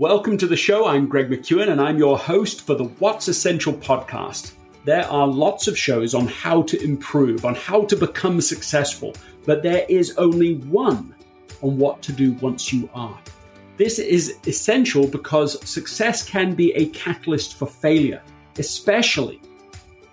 Welcome to the show. I'm Greg McKeown and I'm your host for the What's Essential podcast. There are lots of shows on how to improve, on how to become successful, but there is only one on what to do once you are. This is essential because success can be a catalyst for failure, especially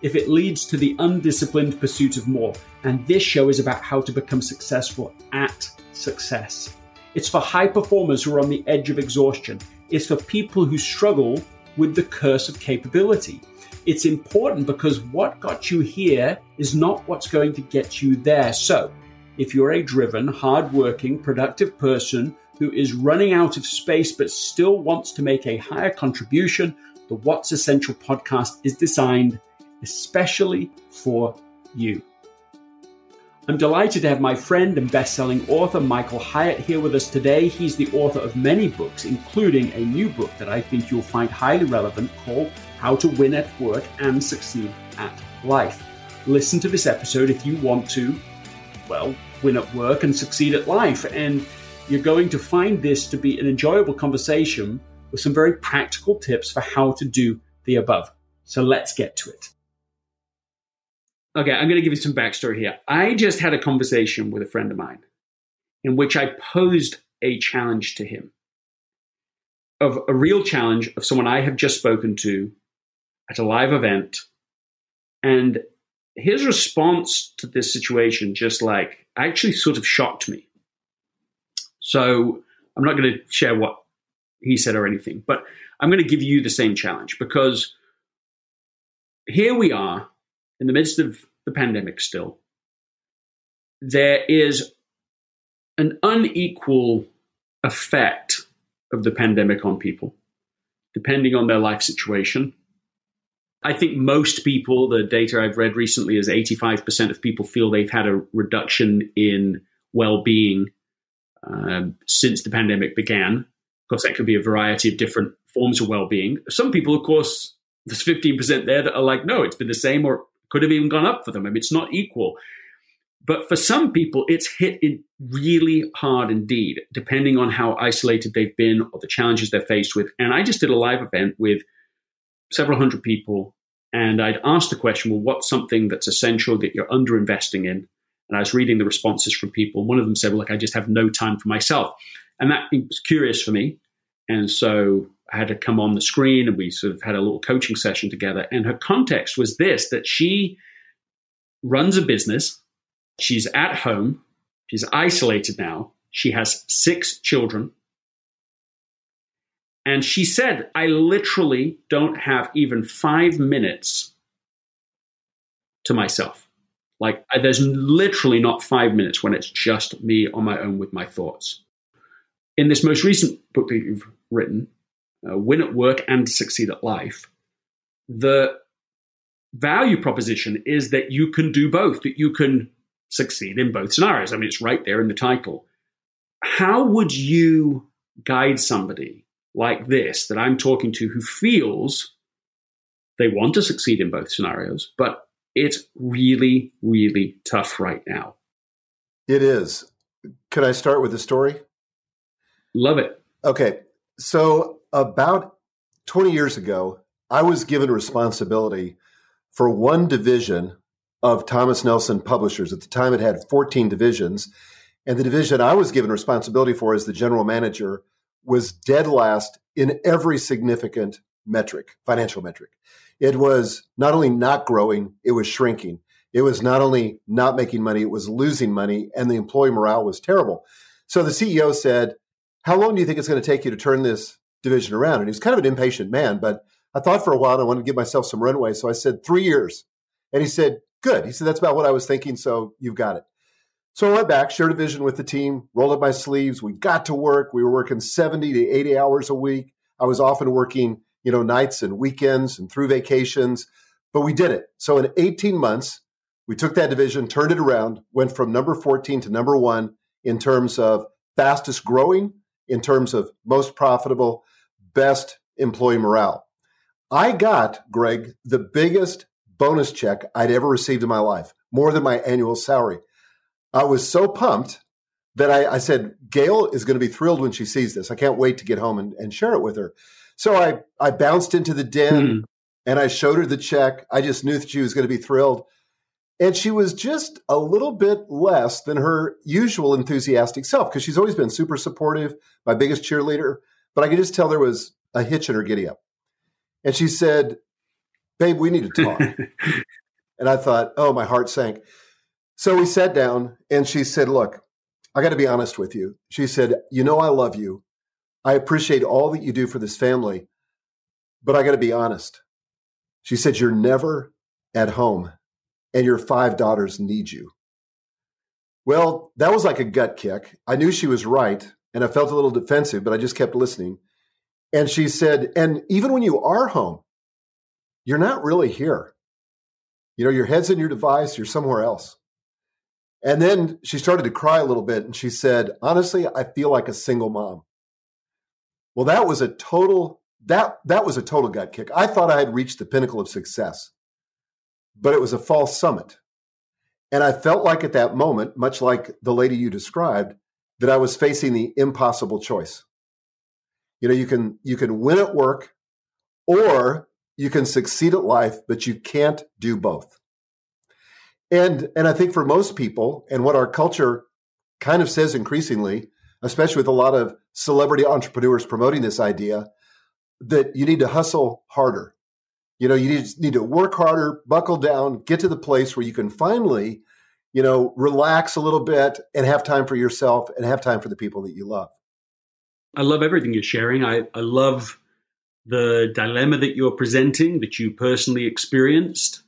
if it leads to the undisciplined pursuit of more. And this show is about how to become successful at success. It's for high performers who are on the edge of exhaustion. It's for people who struggle with the curse of capability. It's important because what got you here is not what's going to get you there. So, if you're a driven, hardworking, productive person who is running out of space but still wants to make a higher contribution, the What's Essential podcast is designed especially for you. I'm delighted to have my friend and best-selling author Michael Hyatt here with us today. He's the author of many books, including a new book that I think you'll find highly relevant called How to Win at Work and Succeed at Life. Listen to this episode if you want to, well, win at work and succeed at life. And you're going to find this to be an enjoyable conversation with some very practical tips for how to do the above. So let's get to it. Okay, I'm going to give you some backstory here. I just had a conversation with a friend of mine in which I posed a challenge to him of a real challenge of someone I have just spoken to at a live event. And his response to this situation just like actually sort of shocked me. So I'm not going to share what he said or anything, but I'm going to give you the same challenge because here we are in the midst of the pandemic still, there is an unequal effect of the pandemic on people, depending on their life situation. I think most people, the data I've read recently is 85% of people feel they've had a reduction in well being um, since the pandemic began. Of course, that could be a variety of different forms of well being. Some people, of course, there's 15% there that are like, no, it's been the same or could have even gone up for them. I mean, it's not equal. But for some people, it's hit it really hard indeed, depending on how isolated they've been or the challenges they're faced with. And I just did a live event with several hundred people, and I'd asked the question, well, what's something that's essential that you're underinvesting in? And I was reading the responses from people. and One of them said, well, look, I just have no time for myself. And that was curious for me. And so had to come on the screen and we sort of had a little coaching session together. And her context was this that she runs a business, she's at home, she's isolated now, she has six children. And she said, I literally don't have even five minutes to myself. Like, there's literally not five minutes when it's just me on my own with my thoughts. In this most recent book that you've written, uh, win at work and succeed at life, the value proposition is that you can do both, that you can succeed in both scenarios. I mean, it's right there in the title. How would you guide somebody like this that I'm talking to who feels they want to succeed in both scenarios, but it's really, really tough right now? It is. Could I start with a story? Love it. Okay. So about 20 years ago, I was given responsibility for one division of Thomas Nelson Publishers. At the time, it had 14 divisions. And the division I was given responsibility for as the general manager was dead last in every significant metric, financial metric. It was not only not growing, it was shrinking. It was not only not making money, it was losing money, and the employee morale was terrible. So the CEO said, How long do you think it's going to take you to turn this division around. And he was kind of an impatient man, but I thought for a while I wanted to give myself some runway. So I said, three years. And he said, good. He said, that's about what I was thinking. So you've got it. So I went back, shared a vision with the team, rolled up my sleeves. We got to work. We were working 70 to 80 hours a week. I was often working, you know, nights and weekends and through vacations, but we did it. So in 18 months, we took that division, turned it around, went from number 14 to number one in terms of fastest growing, in terms of most profitable, best employee morale. I got, Greg, the biggest bonus check I'd ever received in my life, more than my annual salary. I was so pumped that I, I, said, Gail is going to be thrilled when she sees this. I can't wait to get home and, and share it with her. So I, I bounced into the den mm. and I showed her the check. I just knew that she was going to be thrilled. And she was just a little bit less than her usual enthusiastic self because she's always been super supportive, my biggest cheerleader. But I could just tell there was a hitch in her giddy up. And she said, Babe, we need to talk. and I thought, oh, my heart sank. So we sat down and she said, Look, I got to be honest with you. She said, You know, I love you. I appreciate all that you do for this family, but I got to be honest. She said, You're never at home and your five daughters need you. Well, that was like a gut kick. I knew she was right and I felt a little defensive, but I just kept listening. And she said, and even when you are home, you're not really here. You know, your head's in your device, you're somewhere else. And then she started to cry a little bit and she said, honestly, I feel like a single mom. Well, that was a total that that was a total gut kick. I thought I had reached the pinnacle of success but it was a false summit. And I felt like at that moment, much like the lady you described, that I was facing the impossible choice. You know, you can you can win at work or you can succeed at life, but you can't do both. And and I think for most people, and what our culture kind of says increasingly, especially with a lot of celebrity entrepreneurs promoting this idea, that you need to hustle harder. You know, you need, to work harder, buckle down, get to the place where you can finally, you know, relax a little bit and have time for yourself and have time for the people that you love. I love everything you're sharing. I, I love the dilemma that you're presenting that you personally experienced.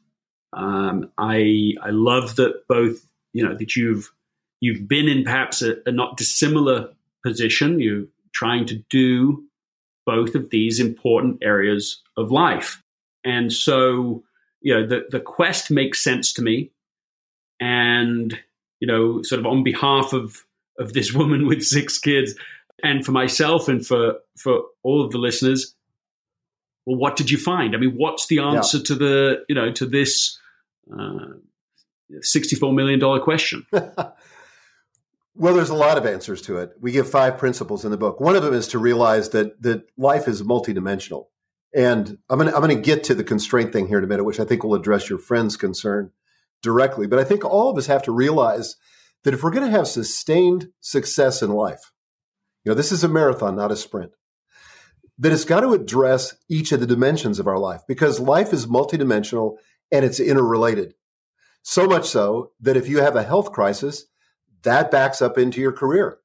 Um, I I love that both you know that you've you've been in perhaps a, a not dissimilar position. You're trying to do both of these important areas of life. And so, you know, the, the quest makes sense to me. And, you know, sort of on behalf of, of this woman with six kids and for myself and for, for all of the listeners, well, what did you find? I mean, what's the answer yeah. to the, you know, to this uh, $64 million question? Well, there's a lot of answers to it. We give five principles in the book. One of them is to realize that that life is multidimensional. And I'm going to I'm going to get to the constraint thing here in a minute, which I think will address your friend's concern directly. But I think all of us have to realize that if we're going to have sustained success in life, you know, this is a marathon, not a sprint. That it's got to address each of the dimensions of our life because life is multidimensional and it's interrelated. So much so that if you have a health crisis, that backs up into your career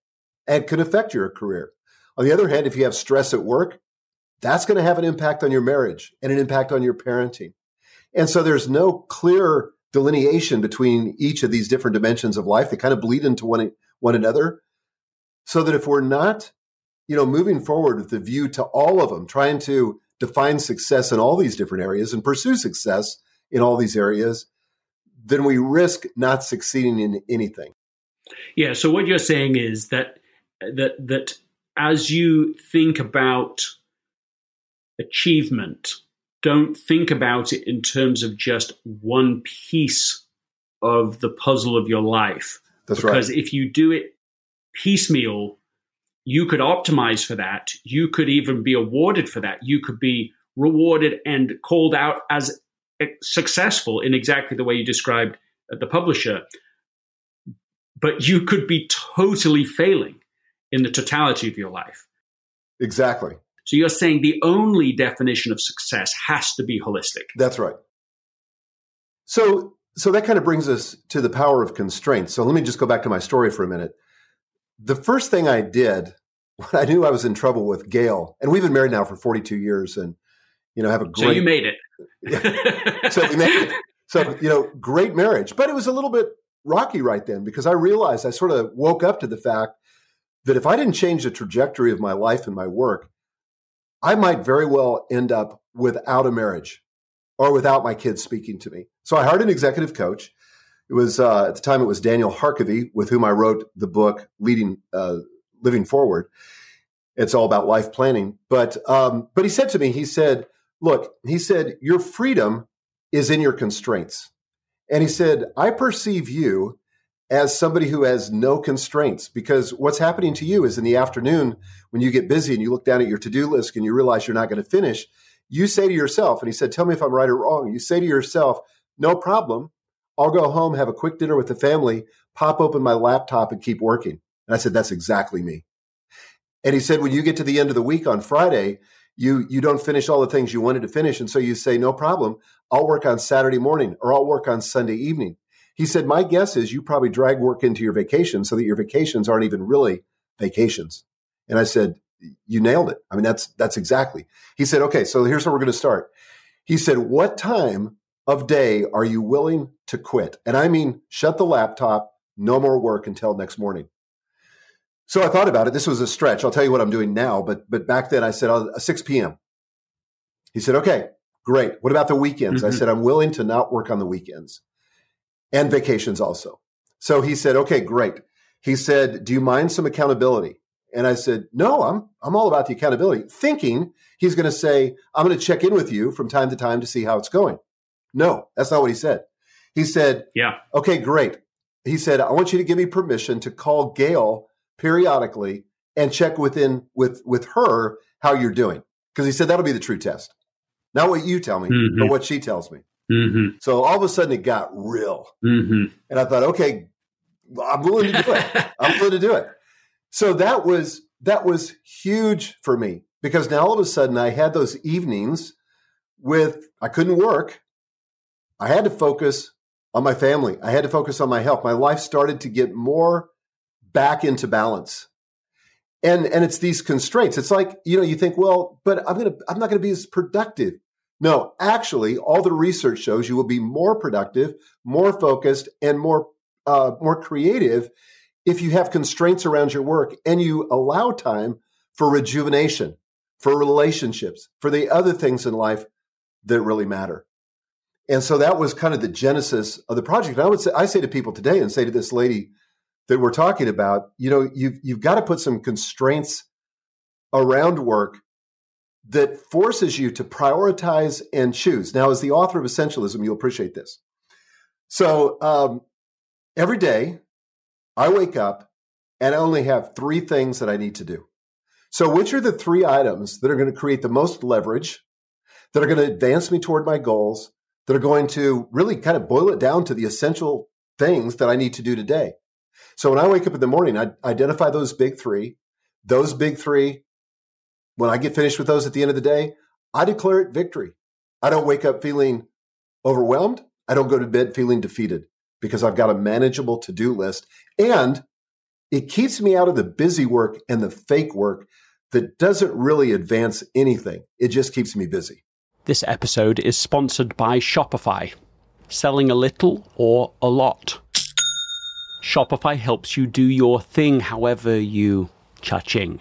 and can affect your career. On the other hand, if you have stress at work, that's going to have an impact on your marriage and an impact on your parenting. And so there's no clear delineation between each of these different dimensions of life. They kind of bleed into one, one another. So that if we're not, you know, moving forward with the view to all of them, trying to define success in all these different areas and pursue success in all these areas, then we risk not succeeding in anything. Yeah. So what you're saying is that that that as you think about achievement, don't think about it in terms of just one piece of the puzzle of your life. That's because right. if you do it piecemeal, you could optimize for that. You could even be awarded for that. You could be rewarded and called out as successful in exactly the way you described uh, the publisher. But you could be totally failing in the totality of your life. Exactly. So you're saying the only definition of success has to be holistic. That's right. So so that kind of brings us to the power of constraints. So let me just go back to my story for a minute. The first thing I did when I knew I was in trouble with Gail, and we've been married now for 42 years and you know have a great So you made it. so we made it. So, you know, great marriage. But it was a little bit rocky right then because I realized I sort of woke up to the fact that if I didn't change the trajectory of my life and my work, I might very well end up without a marriage or without my kids speaking to me. So I hired an executive coach. It was uh, at the time it was Daniel Harkavy with whom I wrote the book Leading uh, Living Forward. It's all about life planning. But um, but he said to me, he said, "Look," he said, "your freedom is in your constraints." And he said, "I perceive you as somebody who has no constraints because what's happening to you is in the afternoon when you get busy and you look down at your to-do list and you realize you're not going to finish you say to yourself and he said tell me if i'm right or wrong you say to yourself no problem. I'll go home have a quick dinner with the family pop open my laptop and keep working. And i said that's exactly me. And he said when you get to the end of the week on friday you you don't finish all the things you wanted to finish and so you say no problem. I'll work on saturday morning or i'll work on sunday evening he said, My guess is you probably drag work into your vacation so that your vacations aren't even really vacations. And I said, You nailed it. I mean, that's that's exactly. He said, Okay, so here's where we're going to start. He said, What time of day are you willing to quit? And I mean, shut the laptop, no more work until next morning. So I thought about it. This was a stretch. I'll tell you what I'm doing now, but but back then I said oh, 6 p.m. He said, "Okay, great. What about the weekends?" Mm-hmm. I said, "I'm willing to not work on the weekends." And vacations also. So he said, okay, great. He said, do you mind some accountability? And I said, no, I'm, I'm all about the accountability, thinking he's going to say, I'm going to check in with you from time to time to see how it's going. No, that's not what he said. He said, yeah, okay, great. He said, I want you to give me permission to call Gail periodically and check within with, with her how you're doing. Cause he said, that'll be the true test. Not what you tell me, mm-hmm. but what she tells me. Mm-hmm. So all of a sudden it got real. Mm-hmm. And I thought, okay, I'm willing to do it. I'm willing to do it. So that was that was huge for me because now all of a sudden I had those evenings with I couldn't work. I had to focus on my family. I had to focus on my health. My life started to get more back into balance. And and it's these constraints. It's like, you know, you think, well, but I'm going to I'm not going to be as productive. No, actually, all the research shows you will be more productive, more focused, and more uh, more creative if you have constraints around your work and you allow time for rejuvenation, for relationships, for the other things in life that really matter. And so that was kind of the genesis of the project. And I would say, I say to people today and say to this lady that we're talking about, you know, you've, you've got to put some constraints around work that forces you to prioritize and choose. Now, as the author of Essentialism, you'll appreciate this. So um, every day I wake up and I only have three things that I need to do. So, which are the three items that are going to create the most leverage, that are going to advance me toward my goals, that are going to really kind of boil it down to the essential things that I need to do today? So, when I wake up in the morning, I identify those big three. Those big three when I get finished with those at the end of the day, I declare it victory. I don't wake up feeling overwhelmed. I don't go to bed feeling defeated because I've got a manageable to do list. And it keeps me out of the busy work and the fake work that doesn't really advance anything. It just keeps me busy. This episode is sponsored by Shopify. Selling a little or a lot. Shopify helps you do your thing however you cha-ching.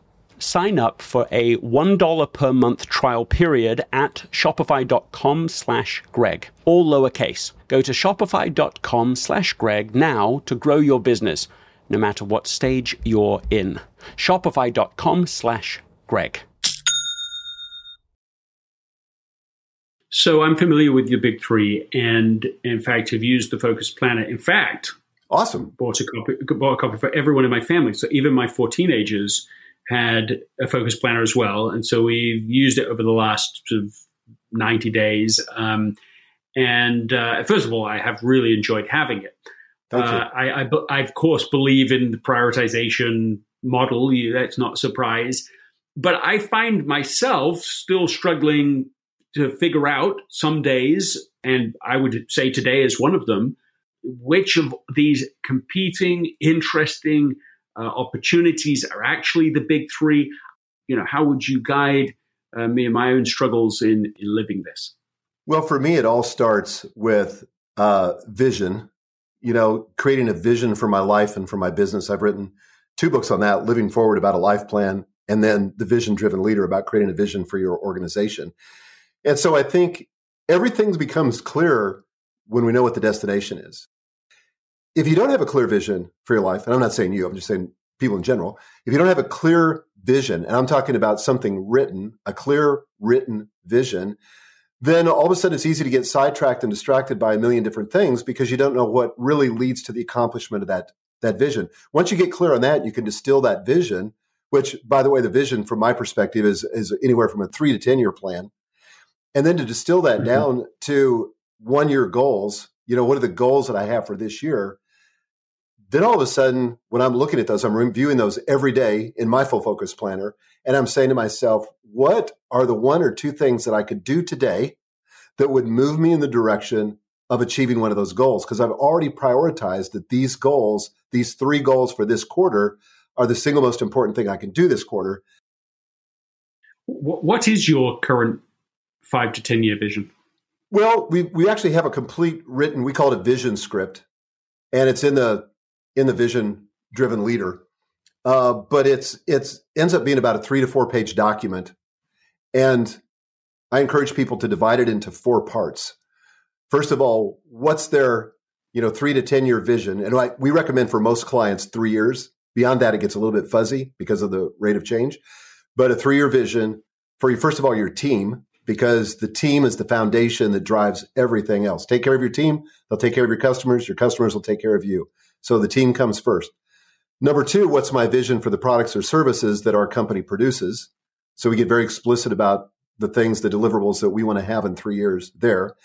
sign up for a $1 per month trial period at shopify.com slash greg all lowercase go to shopify.com slash greg now to grow your business no matter what stage you're in shopify.com slash greg So I'm familiar with your big three, and in fact, have used the Focus Planner. In fact, awesome. Bought a copy, bought a copy for everyone in my family. So even my four teenagers had a Focus Planner as well, and so we've used it over the last sort of 90 days. Um, and uh, first of all, I have really enjoyed having it. Uh, I, I, I, of course, believe in the prioritization model. That's not a surprise. But I find myself still struggling to figure out some days, and I would say today is one of them, which of these competing, interesting uh, opportunities are actually the big three. You know, how would you guide uh, me and my own struggles in, in living this? Well, for me, it all starts with uh, vision. You know, creating a vision for my life and for my business. I've written two books on that Living Forward about a life plan, and then The Vision Driven Leader about creating a vision for your organization. And so I think everything becomes clearer when we know what the destination is. If you don't have a clear vision for your life, and I'm not saying you, I'm just saying people in general, if you don't have a clear vision, and I'm talking about something written, a clear written vision, then all of a sudden it's easy to get sidetracked and distracted by a million different things because you don't know what really leads to the accomplishment of that that vision. Once you get clear on that, you can distill that vision, which by the way, the vision from my perspective is is anywhere from a three to ten year plan. And then to distill that mm-hmm. down to one year goals, you know, what are the goals that I have for this year? Then all of a sudden, when I'm looking at those, I'm reviewing those every day in my full focus planner. And I'm saying to myself, what are the one or two things that I could do today that would move me in the direction of achieving one of those goals? Because I've already prioritized that these goals, these three goals for this quarter, are the single most important thing I can do this quarter. What is your current five to 10 year vision? Well, we, we actually have a complete written, we call it a vision script, and it's in the in the vision driven leader. Uh, but it's it's ends up being about a three to four page document, and I encourage people to divide it into four parts. First of all, what's their you know three to ten year vision, and I, we recommend for most clients three years. Beyond that, it gets a little bit fuzzy because of the rate of change. But a three year vision for you, first of all, your team, because the team is the foundation that drives everything else. Take care of your team, they'll take care of your customers, your customers will take care of you. So the team comes first. Number two, what's my vision for the products or services that our company produces? So we get very explicit about the things, the deliverables that we want to have in three years there.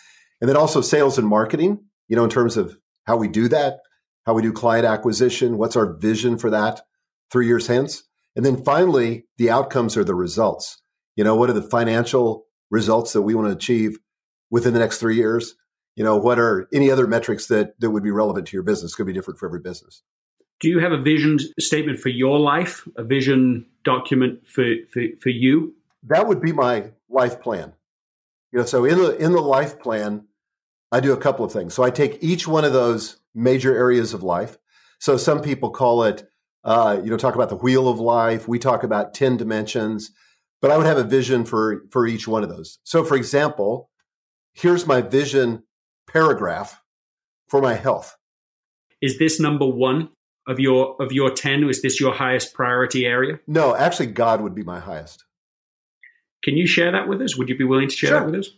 And then also sales and marketing, you know, in terms of how we do that, how we do client acquisition, what's our vision for that three years hence? And then finally, the outcomes are the results. You know, what are the financial results that we want to achieve within the next three years? You know what are any other metrics that that would be relevant to your business? Could be different for every business. Do you have a vision statement for your life a vision document for for, for you? That would be my life plan. You know so in the in the life plan i do a couple of things. So i take each one of those major areas of life. So some people call it uh, you know talk about the wheel of life. We talk about 10 dimensions but i would have a vision for for each one of those. So for example here's my vision paragraph for my health. Is this number one of your of your ten? Is this your highest priority area? No, actually, God would be my highest. Can you share that with us? Would you be willing to share sure. that with us?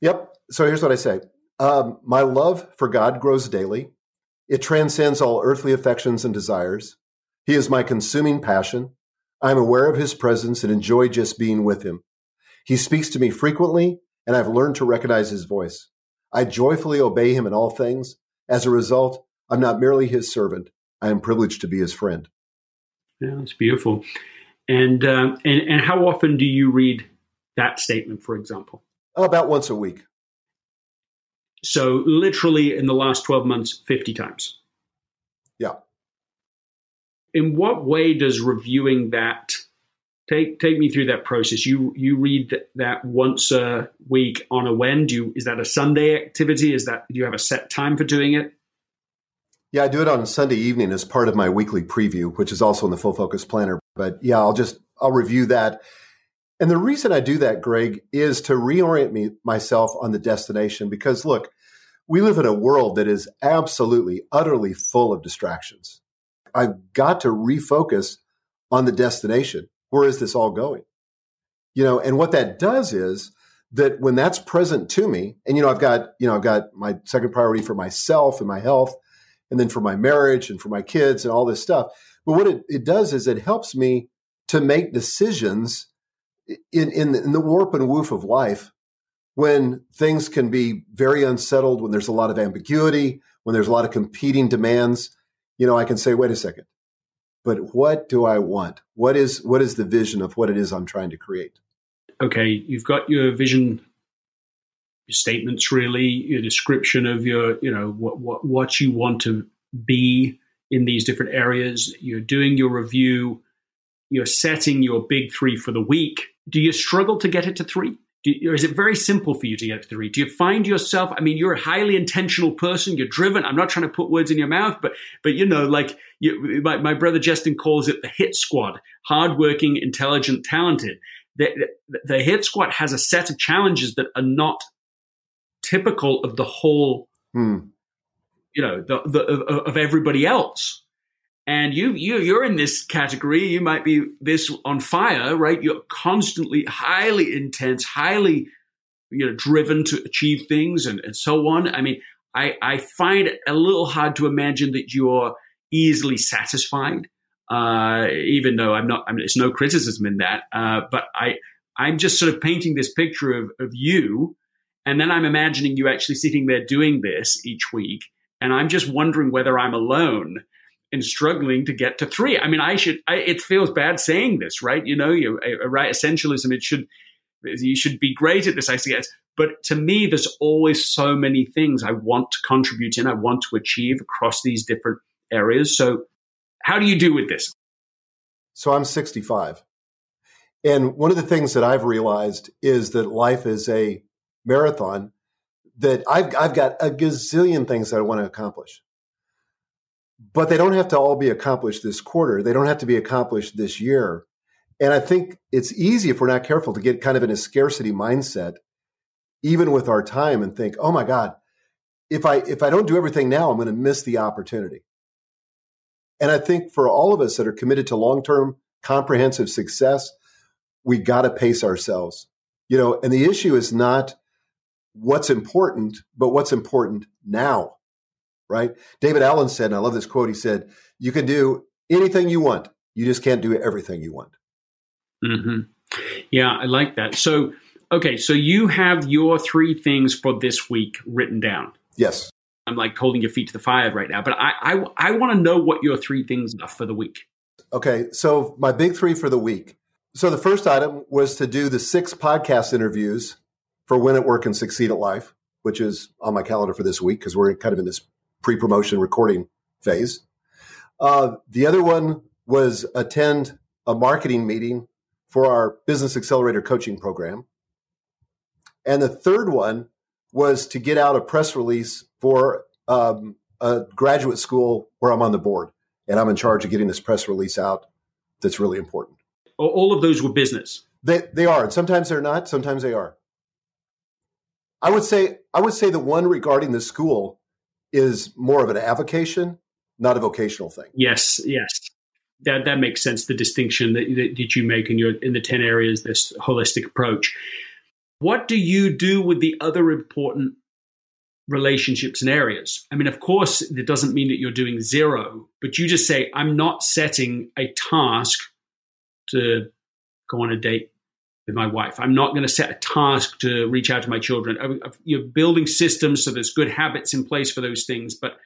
Yep. So here's what I say: um, My love for God grows daily. It transcends all earthly affections and desires. He is my consuming passion. I am aware of His presence and enjoy just being with Him. He speaks to me frequently, and I've learned to recognize His voice. I joyfully obey him in all things. As a result, I'm not merely his servant, I am privileged to be his friend. Yeah, that's beautiful. And, um, and, and how often do you read that statement, for example? About once a week. So, literally in the last 12 months, 50 times. Yeah. In what way does reviewing that take take me through that process. You you read that, once a week on a when? Do you is that a Sunday activity? Is that do you have a set time for doing it? Yeah, I do it on Sunday evening as part of my weekly preview, which is also in the full focus planner. But yeah, I'll just I'll review that. And the reason I do that, Greg, is to reorient me myself on the destination because look, we live in a world that is absolutely, utterly full of distractions. I've got to refocus on the destination where is this all going? You know, and what that does is that when that's present to me, and you know, I've got, you know, I've got my second priority for myself and my health, and then for my marriage and for my kids and all this stuff. But what it, it does is it helps me to make decisions in, in, in the warp and woof of life when things can be very unsettled, when there's a lot of ambiguity, when there's a lot of competing demands. You know, I can say, wait a second, but what do I want? What is what is the vision of what it is I'm trying to create? okay, you've got your vision your statements really your description of your you know what what what you want to be in these different areas you're doing your review you're setting your big 3 for the week do you struggle to get it to 3 you, or is it very simple for you to get to 3 do you find yourself i mean you're a highly intentional person you're driven i'm not trying to put words in your mouth but but you know like you, my, my brother justin calls it the hit squad hardworking intelligent talented the, the hit squad has a set of challenges that are not typical of the whole, hmm. you know, the, the, of, of everybody else. And you, you, you're in this category. You might be this on fire, right? You're constantly highly intense, highly, you know, driven to achieve things and, and so on. I mean, I, I find it a little hard to imagine that you're easily satisfied uh, even though I'm not, I mean, it's no criticism in that. Uh, but I, I'm just sort of painting this picture of, of you. And then I'm imagining you actually sitting there doing this each week. And I'm just wondering whether I'm alone in struggling to get to three. I mean, I should, I, it feels bad saying this, right? You know, you, right? Essentialism, it should, you should be great at this, I guess. But to me, there's always so many things I want to contribute in, I want to achieve across these different areas. So how do you do with this? So I'm 65. And one of the things that I've realized is that life is a marathon that I've, I've got a gazillion things that I want to accomplish. But they don't have to all be accomplished this quarter. They don't have to be accomplished this year. And I think it's easy if we're not careful to get kind of in a scarcity mindset, even with our time and think, oh my God, if I if I don't do everything now, I'm going to miss the opportunity. And I think for all of us that are committed to long term comprehensive success, we got to pace ourselves. You know, and the issue is not what's important, but what's important now, right? David Allen said, and I love this quote, he said, You can do anything you want, you just can't do everything you want. Mm-hmm. Yeah, I like that. So, okay, so you have your three things for this week written down. Yes. I'm like holding your feet to the fire right now, but I I, I want to know what your three things are for the week. Okay, so my big three for the week. So the first item was to do the six podcast interviews for Win at Work and Succeed at Life, which is on my calendar for this week because we're kind of in this pre-promotion recording phase. Uh, the other one was attend a marketing meeting for our Business Accelerator coaching program. And the third one was to get out a press release for um, a graduate school where I'm on the board and I'm in charge of getting this press release out. That's really important. All of those were business. They they are, and sometimes they're not. Sometimes they are. I would say I would say the one regarding the school is more of an avocation, not a vocational thing. Yes, yes, that that makes sense. The distinction that, that you make in your in the ten areas, this holistic approach. What do you do with the other important relationships and areas? I mean, of course, it doesn't mean that you're doing zero, but you just say, I'm not setting a task to go on a date with my wife. I'm not going to set a task to reach out to my children. You're building systems so there's good habits in place for those things, but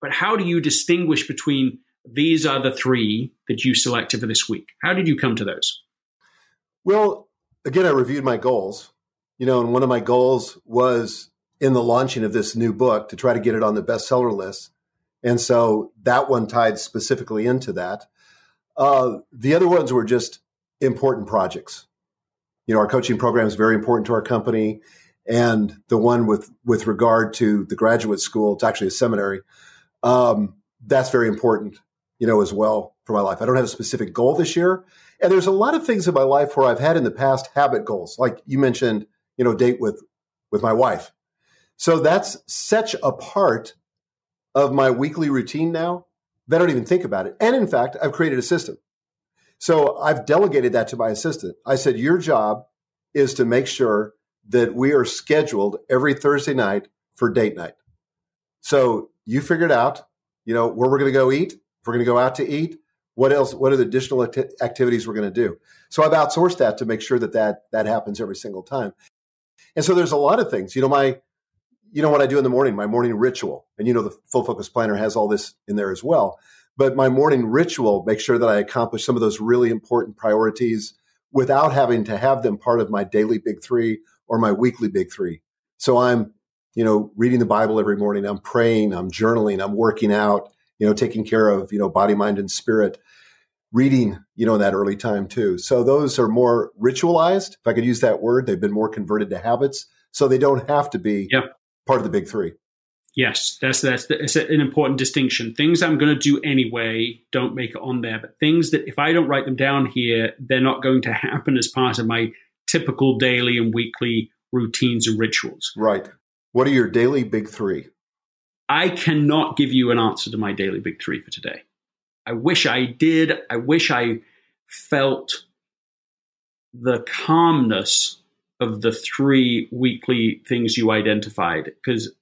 but how do you distinguish between these are the three that you selected for this week? How did you come to those? Well, again, I reviewed my goals, you know, and one of my goals was in the launching of this new book to try to get it on the bestseller list. And so that one tied specifically into that. Uh, the other ones were just important projects. You know, our coaching program is very important to our company. And the one with, with regard to the graduate school, it's actually a seminary. Um, that's very important, you know, as well for my life. I don't have a specific goal this year. And there's a lot of things in my life where I've had in the past habit goals, like you mentioned, you know, date with with my wife. So that's such a part of my weekly routine now that I don't even think about it. And in fact, I've created a system. So I've delegated that to my assistant. I said, Your job is to make sure that we are scheduled every Thursday night for date night. So you figured out, you know, where we're going to go eat. If we're going to go out to eat, what else? What are the additional activities we're going to do? So I've outsourced that to make sure that that that happens every single time. And so there's a lot of things. You know, my, you know what I do in the morning, my morning ritual, and you know the full focus planner has all this in there as well. But my morning ritual makes sure that I accomplish some of those really important priorities without having to have them part of my daily big three or my weekly big three. So I'm, you know, reading the Bible every morning. I'm praying. I'm journaling. I'm working out. You know, taking care of you know body, mind, and spirit. Reading, you know, in that early time too. So those are more ritualized, if I could use that word. They've been more converted to habits, so they don't have to be yep. part of the big three. Yes, that's that's, that's an important distinction. Things I'm going to do anyway don't make it on there, but things that if I don't write them down here, they're not going to happen as part of my typical daily and weekly routines and rituals. Right. What are your daily big three? I cannot give you an answer to my daily big three for today. I wish I did. I wish I felt the calmness of the three weekly things you identified because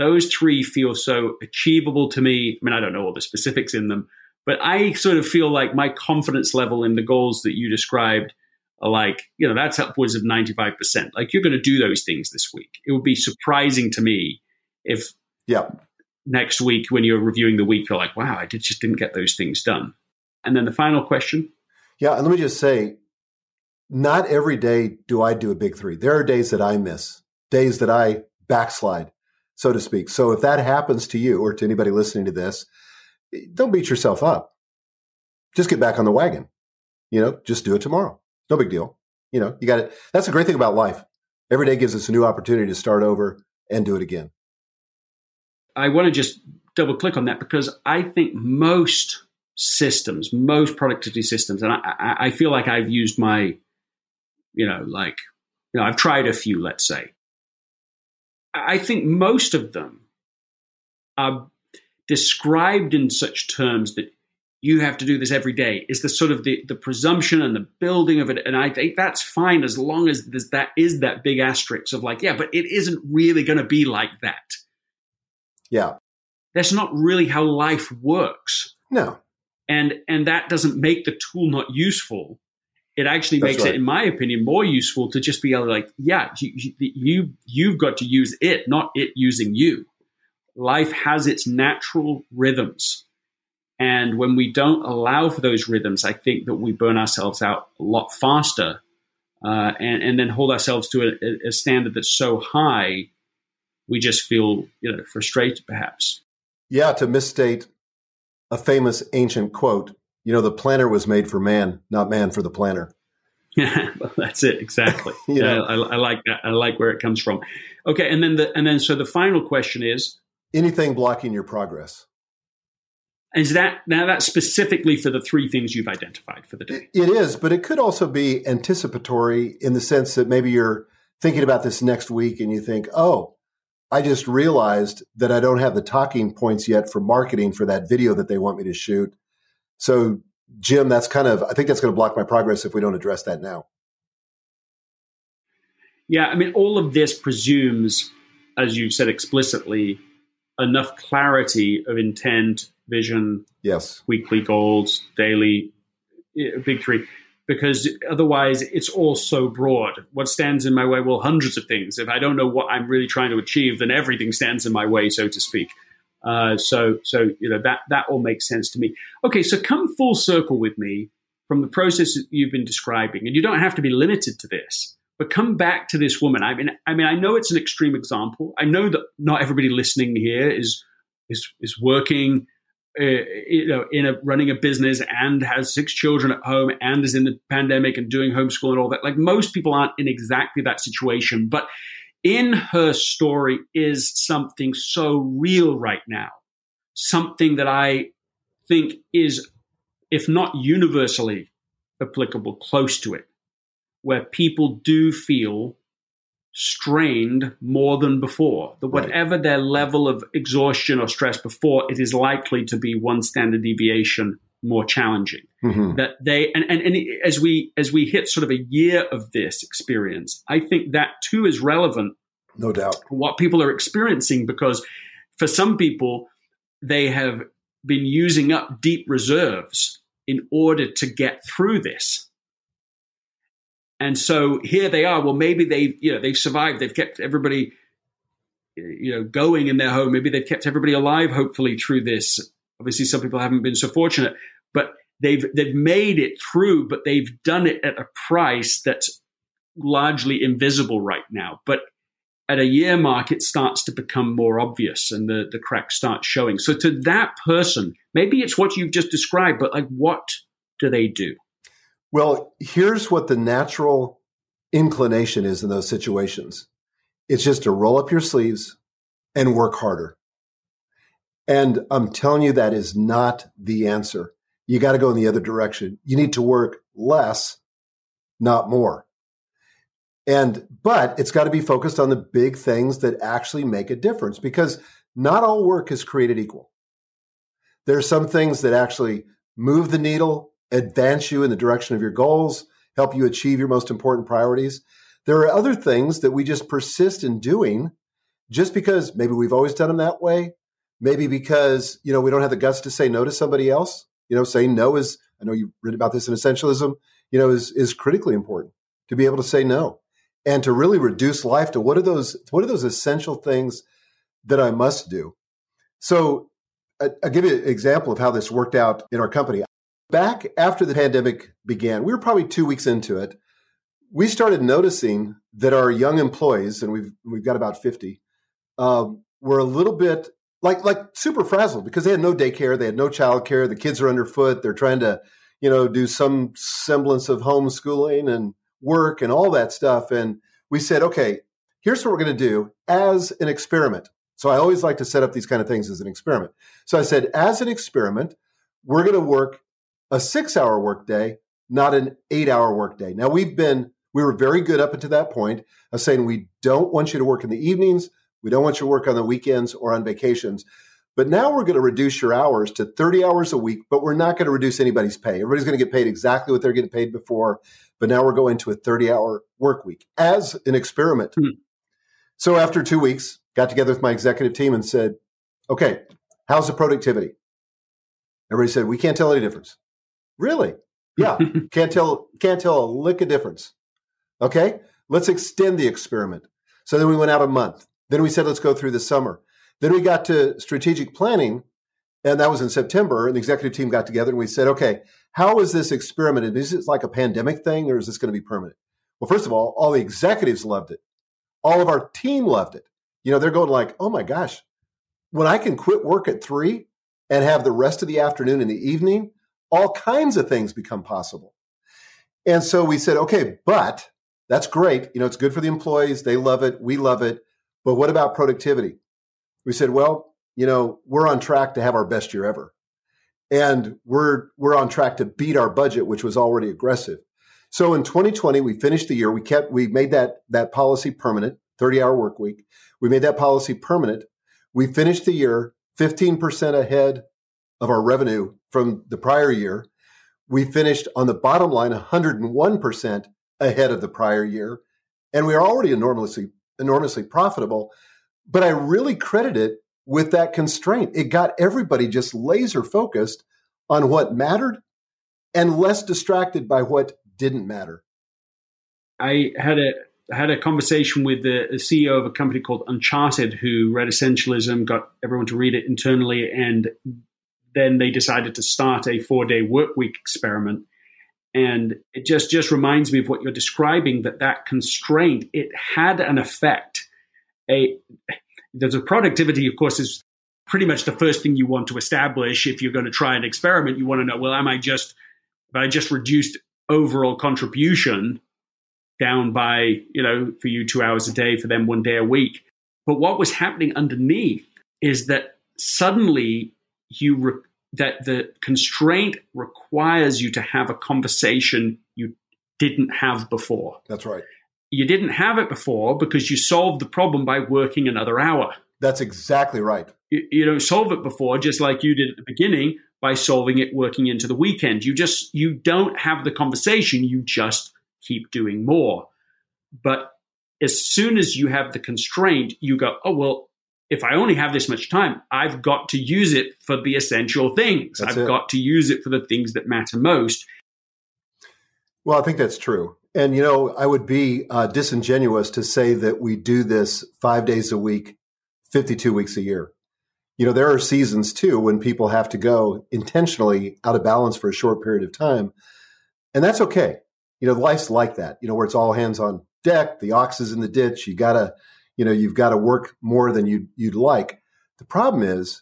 those three feel so achievable to me. I mean, I don't know all the specifics in them, but I sort of feel like my confidence level in the goals that you described are like, you know, that's upwards of 95%. Like you're going to do those things this week. It would be surprising to me if yeah. next week when you're reviewing the week, you're like, wow, I did, just didn't get those things done. And then the final question. Yeah. And let me just say, not every day do I do a big three. There are days that I miss, days that I backslide so to speak. So if that happens to you or to anybody listening to this, don't beat yourself up. Just get back on the wagon. You know, just do it tomorrow. No big deal. You know, you got it. That's the great thing about life. Every day gives us a new opportunity to start over and do it again. I want to just double click on that because I think most systems, most productivity systems, and I, I feel like I've used my, you know, like, you know, I've tried a few, let's say, I think most of them are described in such terms that you have to do this every day. Is the sort of the, the presumption and the building of it. And i think that's fine as long as that is that big asterisk of like yeah but it isn't really going to be like that. Yeah. That's not really how life works. No. And and that doesn't make the tool not useful it actually That's makes right. it, in my opinion, more useful to just be able to like, yeah, you, you you've got to use it, not it using you. Life has its natural rhythms. And when we don't allow for those rhythms, I think that we burn ourselves out a lot faster uh, and, and then hold ourselves to a, a, standard that's so high, we just feel you know frustrated, perhaps. Yeah, to misstate a famous ancient quote, you know, the planner was made for man, not man for the planner. Yeah, well, that's it exactly. yeah, I, I, like that. I like where it comes from. Okay, and then the and then so the final question is anything blocking your progress. Is that now that's specifically for the three things you've identified for the day? It is, but it could also be anticipatory in the sense that maybe you're thinking about this next week and you think, oh, I just realized that I don't have the talking points yet for marketing for that video that they want me to shoot. So, Jim, that's kind of, I think that's going to block my progress if we don't address that now. Yeah, I mean, all of this presumes, as you've said explicitly, enough clarity of intent, vision, yes, weekly goals, daily, eh, big three, because otherwise it's all so broad. What stands in my way? Well, hundreds of things. If I don't know what I'm really trying to achieve, then everything stands in my way, so to speak. Uh, so, so you know that that all makes sense to me. Okay, so come full circle with me from the process that you've been describing, and you don't have to be limited to this, but come back to this woman. I mean, I mean, I know it's an extreme example. I know that not everybody listening here is is is working, uh, you know, in a running a business and has six children at home and is in the pandemic and doing homeschool and all that. Like most people aren't in exactly that situation, but in her story is something so real right now, something that I think is, if not universally applicable, close to it, where people do feel strained more than before. That whatever right. their level of exhaustion or stress before, it is likely to be one standard deviation more challenging. Mm-hmm. That they and, and and as we as we hit sort of a year of this experience, I think that too is relevant. No doubt. What people are experiencing because for some people they have been using up deep reserves in order to get through this. And so here they are. Well, maybe they've you know they've survived. They've kept everybody you know going in their home. Maybe they've kept everybody alive. Hopefully through this. Obviously, some people haven't been so fortunate, but they've they've made it through. But they've done it at a price that's largely invisible right now. But at a year mark, it starts to become more obvious and the, the cracks start showing. So to that person, maybe it's what you've just described, but like what do they do? Well, here's what the natural inclination is in those situations. It's just to roll up your sleeves and work harder. And I'm telling you, that is not the answer. You got to go in the other direction. You need to work less, not more. And, but it's got to be focused on the big things that actually make a difference because not all work is created equal. There are some things that actually move the needle, advance you in the direction of your goals, help you achieve your most important priorities. There are other things that we just persist in doing just because maybe we've always done them that way. Maybe because, you know, we don't have the guts to say no to somebody else. You know, saying no is, I know you've written about this in essentialism, you know, is, is critically important to be able to say no and to really reduce life to what are those what are those essential things that I must do. So I, will give you an example of how this worked out in our company. Back after the pandemic began, we were probably two weeks into it. We started noticing that our young employees, and we've we've got about fifty, um, were a little bit like like super frazzled because they had no daycare, they had no childcare, the kids are underfoot, they're trying to, you know, do some semblance of homeschooling and work and all that stuff. And we said, okay, here's what we're going to do as an experiment. So I always like to set up these kind of things as an experiment. So I said, as an experiment, we're going to work a six hour workday, not an eight hour workday. Now we've been, we were very good up until that point of saying we don't want you to work in the evenings. We don't want you to work on the weekends or on vacations. But now we're going to reduce your hours to 30 hours a week, but we're not going to reduce anybody's pay. Everybody's going to get paid exactly what they're getting paid before. But now we're going to a 30 hour work week as an experiment. Mm-hmm. So after two weeks, got together with my executive team and said, okay, how's the productivity? Everybody said, we can't tell any difference. Really? Yeah. can't tell, can't tell a lick of difference. Okay. Let's extend the experiment. So then we went out a month. Then we said, let's go through the summer. Then we got to strategic planning, and that was in September. And the executive team got together and we said, okay, how is this experimented? Is it like a pandemic thing or is this going to be permanent? Well, first of all, all the executives loved it. All of our team loved it. You know, they're going like, oh my gosh, when I can quit work at three and have the rest of the afternoon and the evening, all kinds of things become possible. And so we said, okay, but that's great. You know, it's good for the employees. They love it. We love it. But what about productivity? We said, well, you know, we're on track to have our best year ever and we're we're on track to beat our budget, which was already aggressive. So in 2020, we finished the year. We kept we made that that policy permanent, 30 hour work week. We made that policy permanent. We finished the year 15% ahead of our revenue from the prior year. We finished on the bottom line 101% ahead of the prior year. And we are already enormously, enormously profitable. But I really credit it with that constraint. It got everybody just laser focused on what mattered and less distracted by what didn't matter. I had a had a conversation with the, CEO of a company called Uncharted who read Essentialism, got everyone to read it internally, and then they decided to start a four day work week experiment. And it just just reminds me of what you're describing that that constraint it had an effect. A there's a productivity, of course, is pretty much the first thing you want to establish if you're going to try an experiment. You want to know, well, am I just, have I just reduced overall contribution down by, you know, for you two hours a day, for them one day a week? But what was happening underneath is that suddenly you, re- that the constraint requires you to have a conversation you didn't have before. That's right you didn't have it before because you solved the problem by working another hour. That's exactly right. You, you don't solve it before, just like you did at the beginning, by solving it working into the weekend. You just you don't have the conversation, you just keep doing more. But as soon as you have the constraint, you go, "Oh, well, if I only have this much time, I've got to use it for the essential things. That's I've it. got to use it for the things that matter most." Well, I think that's true. And, you know, I would be uh, disingenuous to say that we do this five days a week, 52 weeks a year. You know, there are seasons too when people have to go intentionally out of balance for a short period of time. And that's okay. You know, life's like that, you know, where it's all hands on deck, the ox is in the ditch. You gotta, you know, you've got to work more than you'd, you'd like. The problem is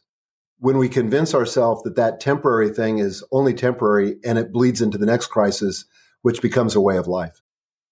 when we convince ourselves that that temporary thing is only temporary and it bleeds into the next crisis, which becomes a way of life.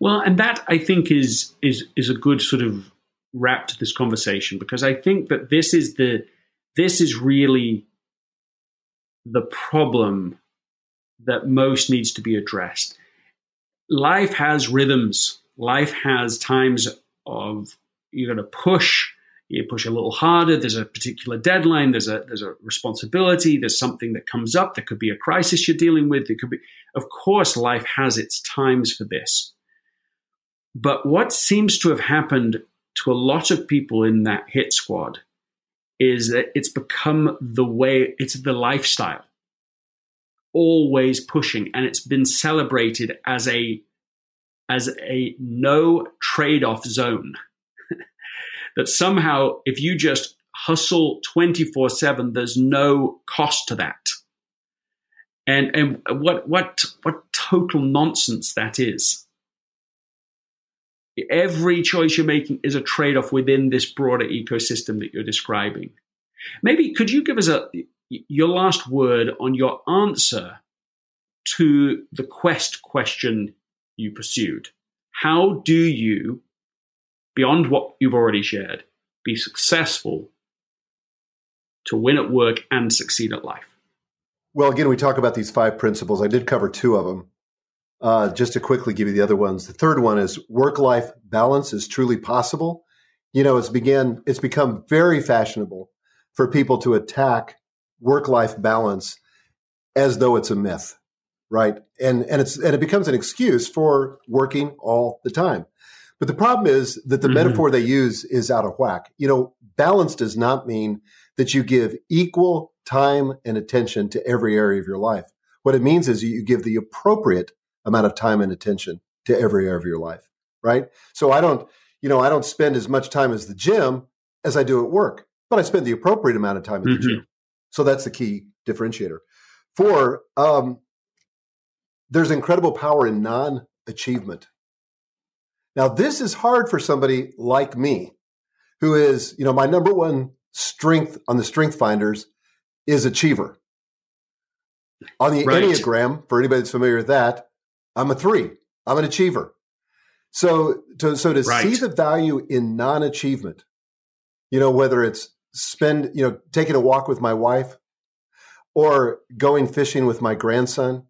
Well, and that I think is is is a good sort of wrap to this conversation because I think that this is the this is really the problem that most needs to be addressed. Life has rhythms. Life has times of you're going to push. You push a little harder. There's a particular deadline. There's a there's a responsibility. There's something that comes up. There could be a crisis you're dealing with. There could be of course life has its times for this but what seems to have happened to a lot of people in that hit squad is that it's become the way it's the lifestyle. Always pushing and it's been celebrated as a as a no trade-off zone. That somehow if you just hustle 24 7 there's no cost to that. And and what what what total nonsense that is every choice you're making is a trade-off within this broader ecosystem that you're describing maybe could you give us a your last word on your answer to the quest question you pursued how do you beyond what you've already shared, be successful to win at work and succeed at life? Well, again, we talk about these five principles. I did cover two of them. Uh, just to quickly give you the other ones. The third one is work life balance is truly possible. You know, it's began it's become very fashionable for people to attack work life balance as though it's a myth, right? And and it's and it becomes an excuse for working all the time. But the problem is that the mm-hmm. metaphor they use is out of whack. You know, balance does not mean that you give equal time and attention to every area of your life. What it means is you give the appropriate amount of time and attention to every area of your life, right? So I don't, you know, I don't spend as much time as the gym as I do at work, but I spend the appropriate amount of time at mm-hmm. the gym. So that's the key differentiator. Four, um, there's incredible power in non achievement. Now, this is hard for somebody like me, who is, you know, my number one strength on the strength finders is achiever. On the right. Enneagram, for anybody that's familiar with that, I'm a three. I'm an achiever. So to so to right. see the value in non-achievement, you know, whether it's spend, you know, taking a walk with my wife or going fishing with my grandson,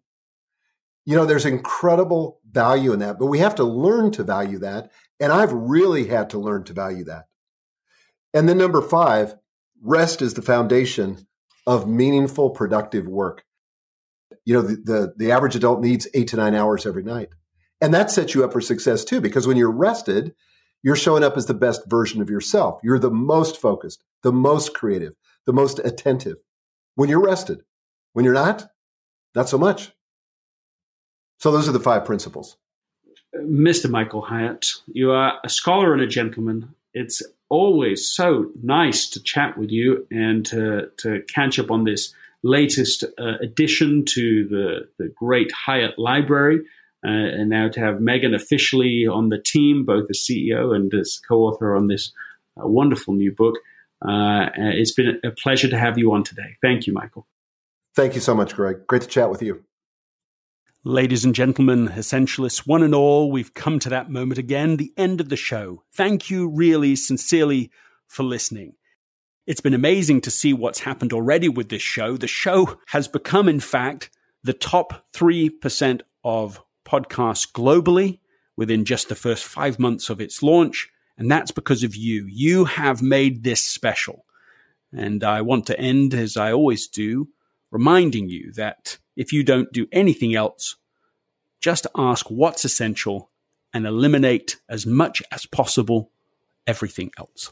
you know, there's incredible value in that, but we have to learn to value that. And I've really had to learn to value that. And then number five, rest is the foundation of meaningful, productive work. You know, the, the, the average adult needs eight to nine hours every night. And that sets you up for success too, because when you're rested, you're showing up as the best version of yourself. You're the most focused, the most creative, the most attentive when you're rested. When you're not, not so much. So those are the five principles. Mr. Michael Hyatt, you are a scholar and a gentleman. It's always so nice to chat with you and to, to catch up on this latest uh, addition to the, the great Hyatt Library. Uh, and now to have Megan officially on the team, both as CEO and as co author on this uh, wonderful new book. Uh, it's been a pleasure to have you on today. Thank you, Michael. Thank you so much, Greg. Great to chat with you. Ladies and gentlemen, essentialists, one and all, we've come to that moment again, the end of the show. Thank you really sincerely for listening. It's been amazing to see what's happened already with this show. The show has become, in fact, the top 3% of podcasts globally within just the first five months of its launch. And that's because of you. You have made this special. And I want to end, as I always do, reminding you that if you don't do anything else, just ask what's essential and eliminate as much as possible everything else.